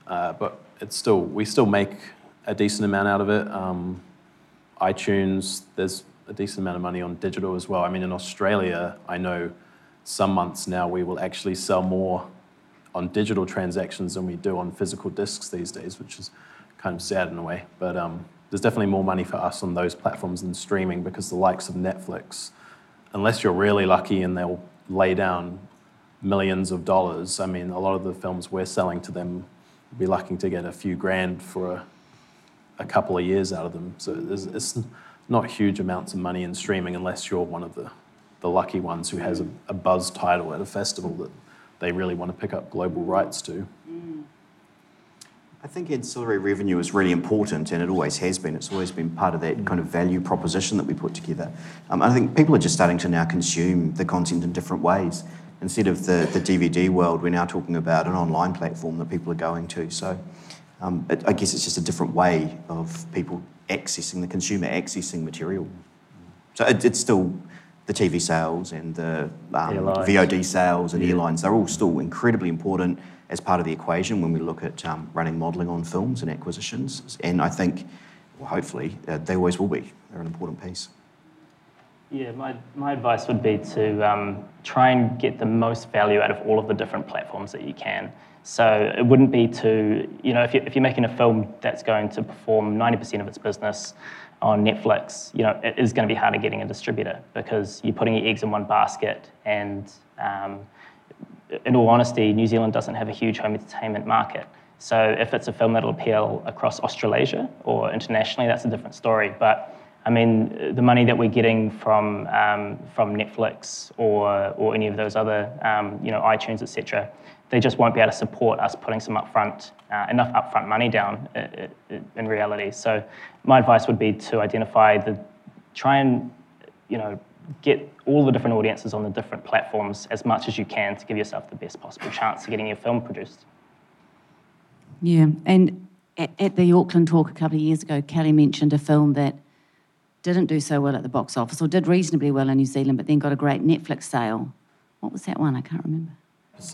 Uh, but it's still we still make a decent amount out of it. Um, iTunes, there's a decent amount of money on digital as well. I mean, in Australia, I know some months now we will actually sell more on digital transactions than we do on physical discs these days, which is kind of sad in a way. But um, there's definitely more money for us on those platforms than streaming because the likes of Netflix, unless you're really lucky and they'll lay down millions of dollars, I mean, a lot of the films we're selling to them, be lucky to get a few grand for a, a couple of years out of them. So it's not huge amounts of money in streaming unless you're one of the, the lucky ones who has a, a buzz title at a festival that they really want to pick up global rights to. I think ancillary revenue is really important, and it always has been. It's always been part of that kind of value proposition that we put together. Um, I think people are just starting to now consume the content in different ways. Instead of the, the DVD world, we're now talking about an online platform that people are going to. So um, it, I guess it's just a different way of people accessing, the consumer accessing material. So it, it's still the TV sales and the um, VOD sales and yeah. airlines, they're all still incredibly important as part of the equation when we look at um, running modelling on films and acquisitions. And I think, well, hopefully, uh, they always will be. They're an important piece. Yeah, my, my advice would be to um, try and get the most value out of all of the different platforms that you can. So it wouldn't be to, you know, if, you, if you're making a film that's going to perform 90% of its business on Netflix, you know, it is going to be harder getting a distributor because you're putting your eggs in one basket. And um, in all honesty, New Zealand doesn't have a huge home entertainment market. So if it's a film that'll appeal across Australasia or internationally, that's a different story. But I mean, the money that we're getting from um, from Netflix or or any of those other, um, you know, iTunes, etc they just won't be able to support us putting some upfront, uh, enough upfront money down uh, uh, in reality. So my advice would be to identify the, try and, you know, get all the different audiences on the different platforms as much as you can to give yourself the best possible chance of getting your film produced. Yeah, and at, at the Auckland talk a couple of years ago, Kelly mentioned a film that didn't do so well at the box office or did reasonably well in New Zealand, but then got a great Netflix sale. What was that one? I can't remember.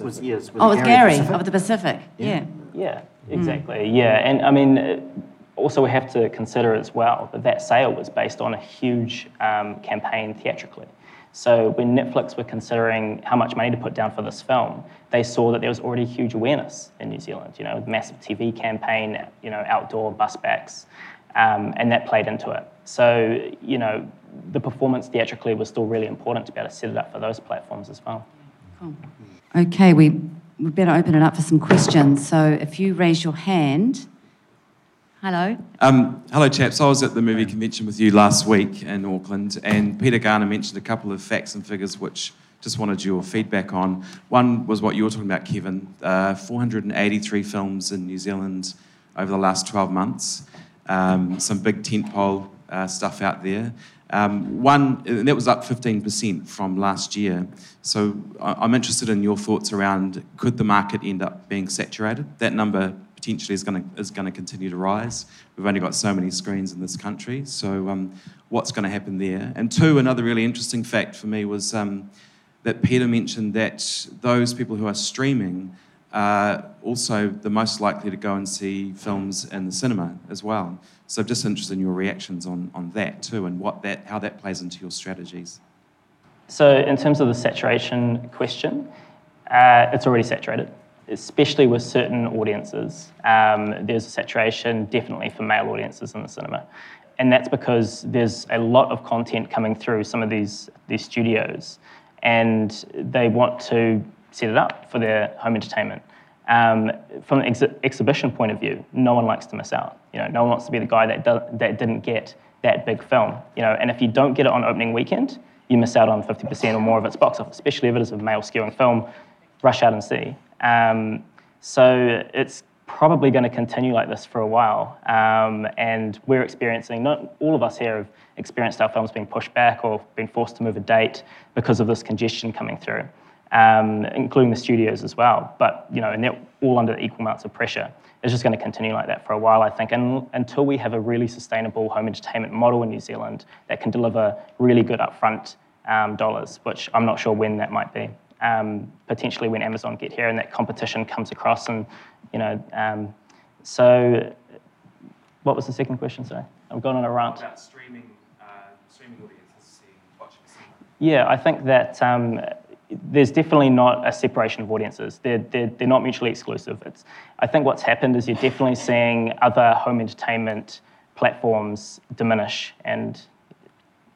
Was, yes, oh, with Gary, Gary of the Pacific. Yeah. Yeah, yeah exactly. Mm. Yeah, and I mean, uh, also we have to consider as well that that sale was based on a huge um, campaign theatrically. So when Netflix were considering how much money to put down for this film, they saw that there was already huge awareness in New Zealand. You know, massive TV campaign, you know, outdoor bus backs, um, and that played into it. So you know, the performance theatrically was still really important to be able to set it up for those platforms as well. Cool. Okay, we, we better open it up for some questions. So if you raise your hand. Hello. Um, hello, chaps. I was at the movie convention with you last week in Auckland, and Peter Garner mentioned a couple of facts and figures which just wanted your feedback on. One was what you were talking about, Kevin uh, 483 films in New Zealand over the last 12 months, um, some big tentpole uh, stuff out there. Um, one, and that was up 15% from last year. So I'm interested in your thoughts around could the market end up being saturated? That number potentially is going to is going to continue to rise. We've only got so many screens in this country, so um, what's going to happen there? And two, another really interesting fact for me was um, that Peter mentioned that those people who are streaming are also the most likely to go and see films in the cinema as well. So I'm just interested in your reactions on, on that too and what that, how that plays into your strategies. So in terms of the saturation question, uh, it's already saturated, especially with certain audiences. Um, there's a saturation definitely for male audiences in the cinema. And that's because there's a lot of content coming through some of these, these studios and they want to set it up for their home entertainment. Um, from an ex- exhibition point of view, no one likes to miss out. You know, no one wants to be the guy that, do- that didn't get that big film. You know, and if you don't get it on opening weekend, you miss out on 50% or more of its box office, especially if it is a male skewing film. Rush out and see. Um, so it's probably going to continue like this for a while. Um, and we're experiencing, not all of us here have experienced our films being pushed back or been forced to move a date because of this congestion coming through um, including the studios as well. But you know, and they're all under equal amounts of pressure. It's just going to continue like that for a while, I think, and until we have a really sustainable home entertainment model in New Zealand that can deliver really good upfront um, dollars, which I'm not sure when that might be. Um, potentially when Amazon get here and that competition comes across, and you know, um, so what was the second question? Sorry, I've gone on a rant. About streaming, uh, streaming audiences watching Yeah, I think that um, there's definitely not a separation of audiences. They're, they're, they're not mutually exclusive. It's, I think what's happened is you're definitely seeing other home entertainment platforms diminish and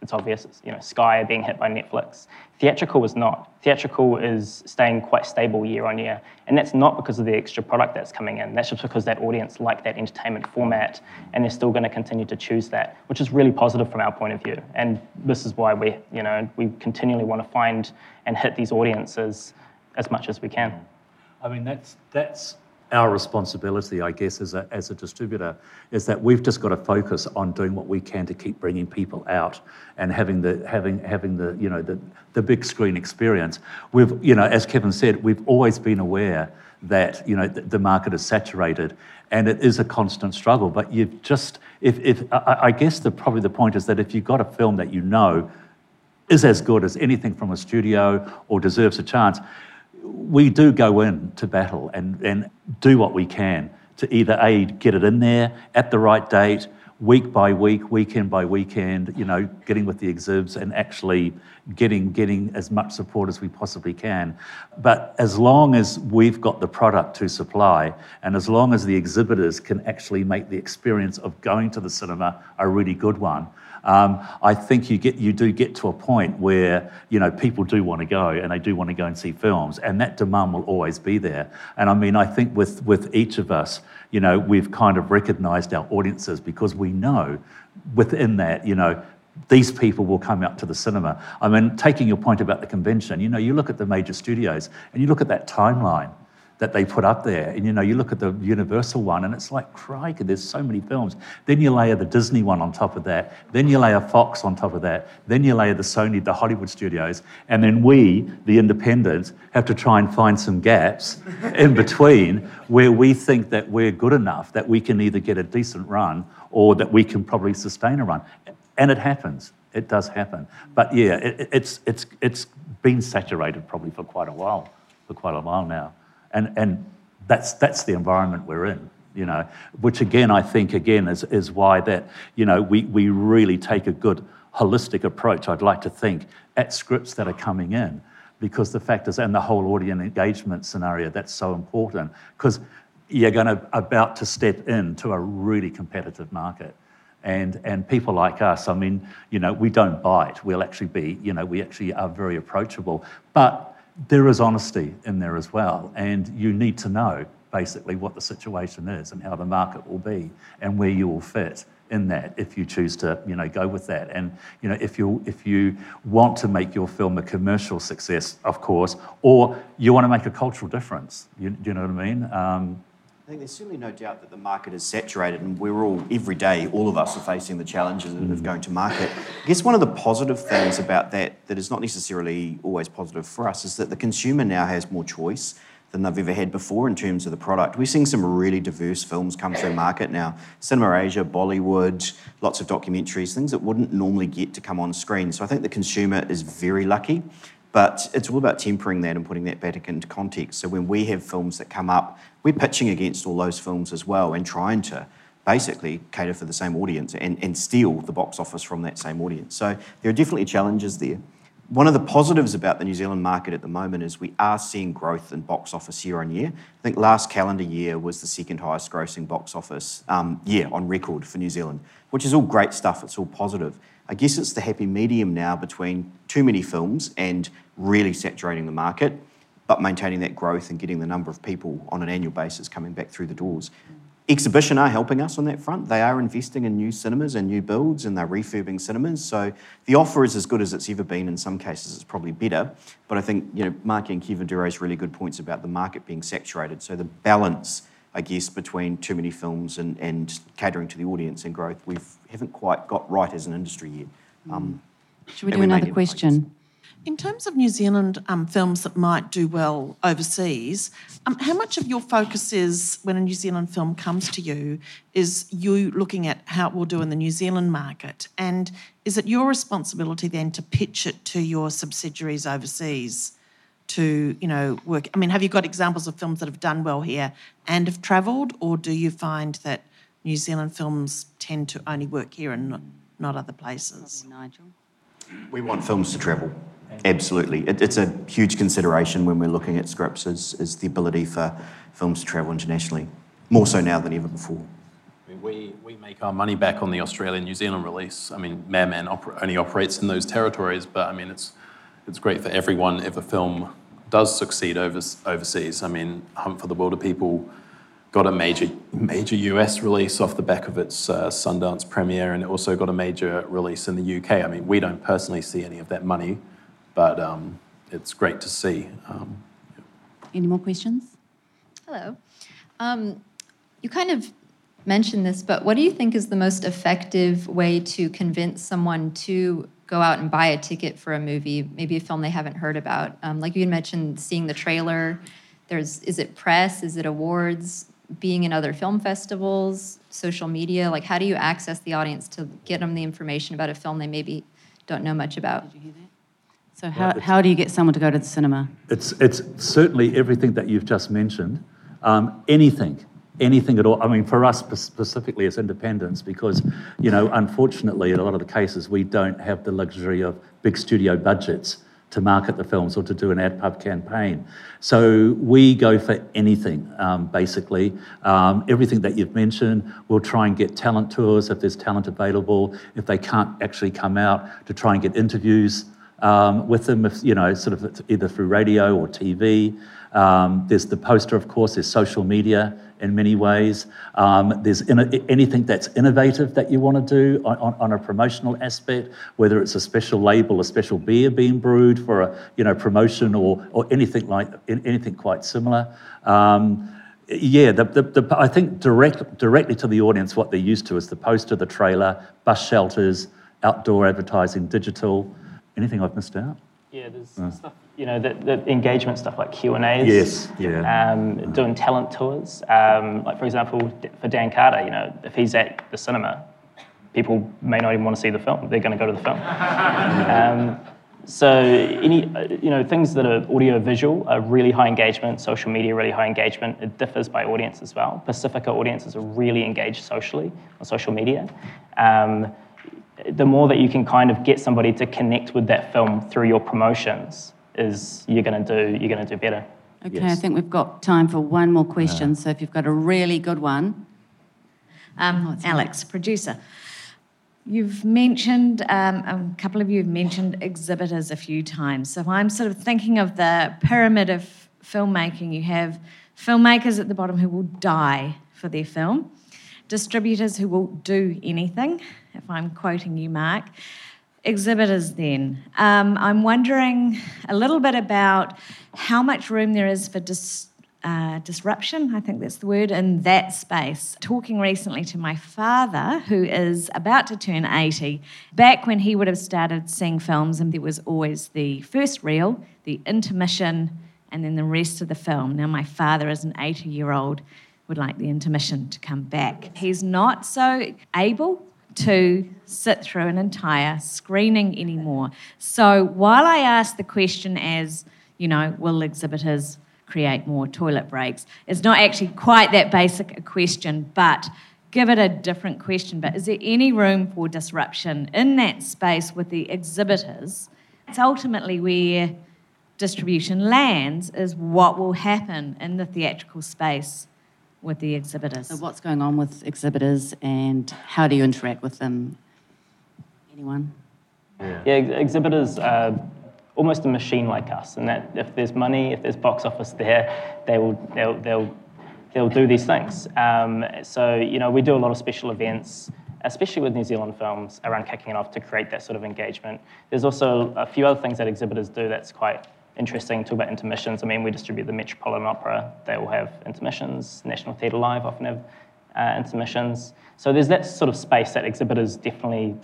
it's obvious, it's, you know, Sky being hit by Netflix. Theatrical is not. Theatrical is staying quite stable year on year. And that's not because of the extra product that's coming in. That's just because that audience like that entertainment format and they're still going to continue to choose that, which is really positive from our point of view. And this is why we, you know, we continually want to find and hit these audiences as much as we can. I mean, that's, that's our responsibility, I guess, as a, as a distributor, is that we've just got to focus on doing what we can to keep bringing people out and having the having having the you know the the big screen experience. We've you know, as Kevin said, we've always been aware that you know the, the market is saturated, and it is a constant struggle. But you've just if if I, I guess the probably the point is that if you've got a film that you know is as good as anything from a studio or deserves a chance we do go in to battle and, and do what we can to either A, get it in there at the right date, week by week, weekend by weekend, you know, getting with the exhibs and actually getting, getting as much support as we possibly can. But as long as we've got the product to supply and as long as the exhibitors can actually make the experience of going to the cinema a really good one, um, I think you get you do get to a point where you know people do want to go and they do want to go and see films, and that demand will always be there. And I mean, I think with with each of us, you know, we've kind of recognised our audiences because we know within that, you know, these people will come out to the cinema. I mean, taking your point about the convention, you know, you look at the major studios and you look at that timeline that they put up there. And you know, you look at the Universal one and it's like, crikey, there's so many films. Then you layer the Disney one on top of that. Then you layer Fox on top of that. Then you layer the Sony, the Hollywood studios. And then we, the independents, have to try and find some gaps in between where we think that we're good enough that we can either get a decent run or that we can probably sustain a run. And it happens. It does happen. But yeah, it, it's, it's, it's been saturated probably for quite a while, for quite a while now. And, and that's, that's the environment we're in, you know, which again, I think, again, is, is why that, you know, we, we really take a good holistic approach, I'd like to think, at scripts that are coming in. Because the fact is, and the whole audience engagement scenario, that's so important. Because you're going to about to step into a really competitive market. And, and people like us, I mean, you know, we don't bite. We'll actually be, you know, we actually are very approachable. But there is honesty in there as well, and you need to know basically what the situation is and how the market will be and where you will fit in that if you choose to you know go with that. And you know if you if you want to make your film a commercial success of course or you want to make a cultural difference you, you know what i mean? Um, I think there's certainly no doubt that the market is saturated, and we're all, every day, all of us are facing the challenges of going to market. I guess one of the positive things about that, that is not necessarily always positive for us, is that the consumer now has more choice than they've ever had before in terms of the product. We're seeing some really diverse films come through market now. Cinema Asia, Bollywood, lots of documentaries, things that wouldn't normally get to come on screen. So I think the consumer is very lucky. But it's all about tempering that and putting that back into context. So when we have films that come up, we're pitching against all those films as well and trying to basically cater for the same audience and, and steal the box office from that same audience. So there are definitely challenges there. One of the positives about the New Zealand market at the moment is we are seeing growth in box office year on year. I think last calendar year was the second highest grossing box office um, year on record for New Zealand, which is all great stuff. It's all positive. I guess it's the happy medium now between too many films and really saturating the market, but maintaining that growth and getting the number of people on an annual basis coming back through the doors. Exhibition are helping us on that front. They are investing in new cinemas and new builds and they're refurbing cinemas. So the offer is as good as it's ever been. In some cases, it's probably better. But I think, you know, Mark and Kevin do raise really good points about the market being saturated. So the balance, I guess, between too many films and, and catering to the audience and growth, we haven't quite got right as an industry yet. Um, Should we do another question? In terms of New Zealand um, films that might do well overseas, um, how much of your focus is when a New Zealand film comes to you is you looking at how it will do in the New Zealand market? And is it your responsibility then to pitch it to your subsidiaries overseas to, you know, work? I mean, have you got examples of films that have done well here and have travelled, or do you find that New Zealand films tend to only work here and not, not other places? Nigel. We want films to travel. Absolutely. It, it's a huge consideration when we're looking at scripts is, is the ability for films to travel internationally, more so now than ever before. We, we make our money back on the Australian New Zealand release. I mean, Madman oper- only operates in those territories, but I mean, it's, it's great for everyone if a film does succeed over, overseas. I mean, Hunt for the Wilderpeople got a major, major US release off the back of its uh, Sundance premiere, and it also got a major release in the UK. I mean, we don't personally see any of that money, but um, it's great to see. Um, Any more questions? Hello. Um, you kind of mentioned this, but what do you think is the most effective way to convince someone to go out and buy a ticket for a movie, maybe a film they haven't heard about? Um, like you had mentioned, seeing the trailer. There's is it press? Is it awards? Being in other film festivals, social media. Like, how do you access the audience to get them the information about a film they maybe don't know much about? So how, how do you get someone to go to the cinema? It's, it's certainly everything that you've just mentioned. Um, anything, anything at all. I mean, for us specifically as independents, because, you know, unfortunately, in a lot of the cases, we don't have the luxury of big studio budgets to market the films or to do an ad pub campaign. So we go for anything, um, basically. Um, everything that you've mentioned, we'll try and get talent tours if there's talent available. If they can't actually come out, to try and get interviews um, with them, if, you know, sort of either through radio or TV. Um, there's the poster, of course, there's social media in many ways. Um, there's in, anything that's innovative that you want to do on, on, on, a promotional aspect, whether it's a special label, a special beer being brewed for a you know promotion or or anything like anything quite similar. Um, yeah, the, the, the, I think direct, directly to the audience, what they're used to is the poster, the trailer, bus shelters, outdoor advertising, digital. Anything I've missed out? Yeah, there's uh. stuff, you know, the, the engagement stuff like Q and A's. Yes, yeah. Um, doing talent tours, um, like for example, for Dan Carter, you know, if he's at the cinema, people may not even want to see the film. They're going to go to the film. um, so any, uh, you know, things that are audio visual are really high engagement. Social media really high engagement. It differs by audience as well. Pacifica audiences are really engaged socially on social media. Um, the more that you can kind of get somebody to connect with that film through your promotions is you're going to do you're going to do better. Okay, yes. I think we've got time for one more question. So if you've got a really good one, um, oh, Alex, producer. You've mentioned, um, a couple of you have mentioned exhibitors a few times. So if I'm sort of thinking of the pyramid of filmmaking. You have filmmakers at the bottom who will die for their film, distributors who will do anything, if I'm quoting you, Mark. Exhibitors, then. Um, I'm wondering a little bit about how much room there is for dis- uh, disruption, I think that's the word, in that space. Talking recently to my father, who is about to turn 80, back when he would have started seeing films, and there was always the first reel, the intermission, and then the rest of the film. Now, my father is an 80 year old would like the intermission to come back. He's not so able to sit through an entire screening anymore. So while I ask the question as, you know, will exhibitors create more toilet breaks, it's not actually quite that basic a question, but give it a different question. But is there any room for disruption in that space with the exhibitors? It's ultimately where distribution lands, is what will happen in the theatrical space with the exhibitors. So, what's going on with exhibitors and how do you interact with them? Anyone? Yeah, yeah exhibitors are almost a machine like us, and that if there's money, if there's box office there, they will, they'll, they'll, they'll do these things. Um, so, you know, we do a lot of special events especially with New Zealand films, around kicking it off to create that sort of engagement. There's also a few other things that exhibitors do that's quite interesting. Talk about intermissions. I mean, we distribute the Metropolitan Opera. They all have intermissions. National Theatre Live often have uh, intermissions. So there's that sort of space that exhibitors definitely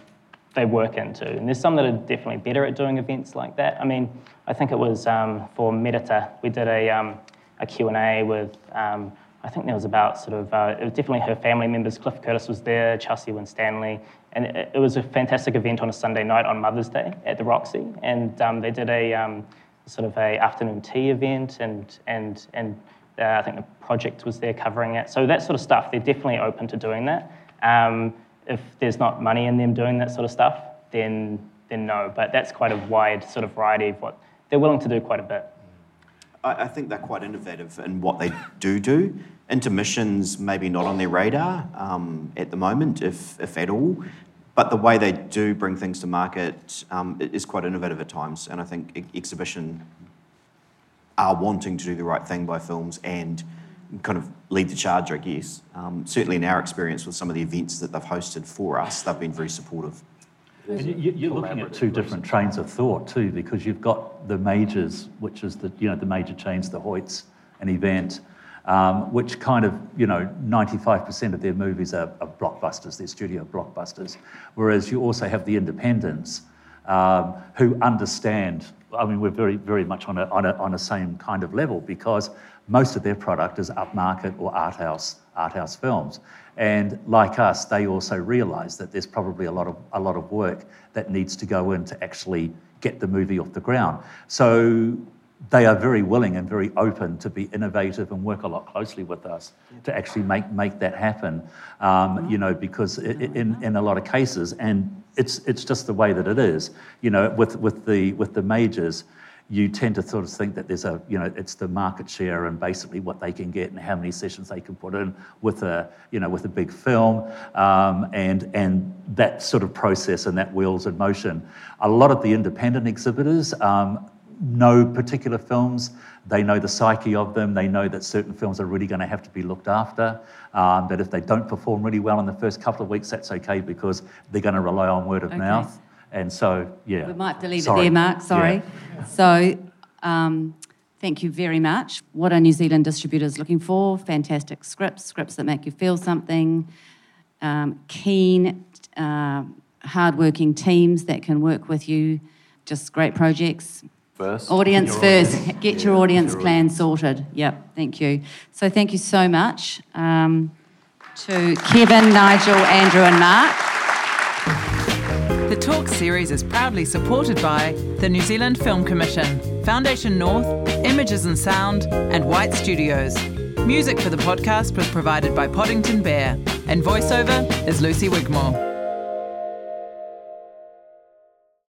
they work into. And there's some that are definitely better at doing events like that. I mean, I think it was um, for Merata, we did a, um, a Q&A with, um, I think there was about sort of, uh, it was definitely her family members. Cliff Curtis was there, Chelsea Winstanley. And it, it, was a fantastic event on a Sunday night on Mother's Day at the Roxy. And um, they did a, um, sort of a afternoon tea event, and and and uh, I think the project was there covering it. So that sort of stuff, they're definitely open to doing that. Um, if there's not money in them doing that sort of stuff, then then no. But that's quite a wide sort of variety of what they're willing to do quite a bit. I, I think they're quite innovative in what they do do. Intermissions maybe not on their radar um, at the moment, if, if at all. But the way they do bring things to market um, is quite innovative at times. And I think ex- exhibition are wanting to do the right thing by films and kind of lead the charge, I guess. Um, certainly in our experience with some of the events that they've hosted for us, they've been very supportive. And you, you're looking at two different trains of thought too, because you've got the majors, which is the you know the major chains, the Hoyts, an event, um, which kind of you know 95% of their movies are, are, blockbusters, they're studio blockbusters. Whereas you also have the independents um, who understand. I mean, we're very very much on a, on a on a same kind of level because most of their product is upmarket or art house art house films. And like us, they also realise that there's probably a lot of a lot of work that needs to go in to actually get the movie off the ground. So they are very willing and very open to be innovative and work a lot closely with us to actually make make that happen. Um, you know, because in in a lot of cases, and it's it's just the way that it is. You know, with with the with the majors you tend to sort of think that there's a, you know, it's the market share and basically what they can get and how many sessions they can put in with a, you know, with a big film, um, and and that sort of process and that wheels in motion. A lot of the independent exhibitors um, know particular films. They know the psyche of them. They know that certain films are really going to have to be looked after. Um, that if they don't perform really well in the first couple of weeks, that's okay because they're going to rely on word of okay. mouth. And so, yeah. We might delete Sorry. it there, Mark. Sorry. Yeah. So, um, thank you very much. What are New Zealand distributors looking for? Fantastic scripts, scripts that make you feel something, um, keen, uh, hardworking teams that can work with you, just great projects. First. Audience first. Audience. Get yeah, your audience your plan audience. sorted. Yep, thank you. So, thank you so much um, to Kevin, Nigel, Andrew, and Mark. The Talk series is proudly supported by the New Zealand Film Commission, Foundation North, Images and Sound, and White Studios. Music for the podcast was provided by Poddington Bear, and voiceover is Lucy Wigmore.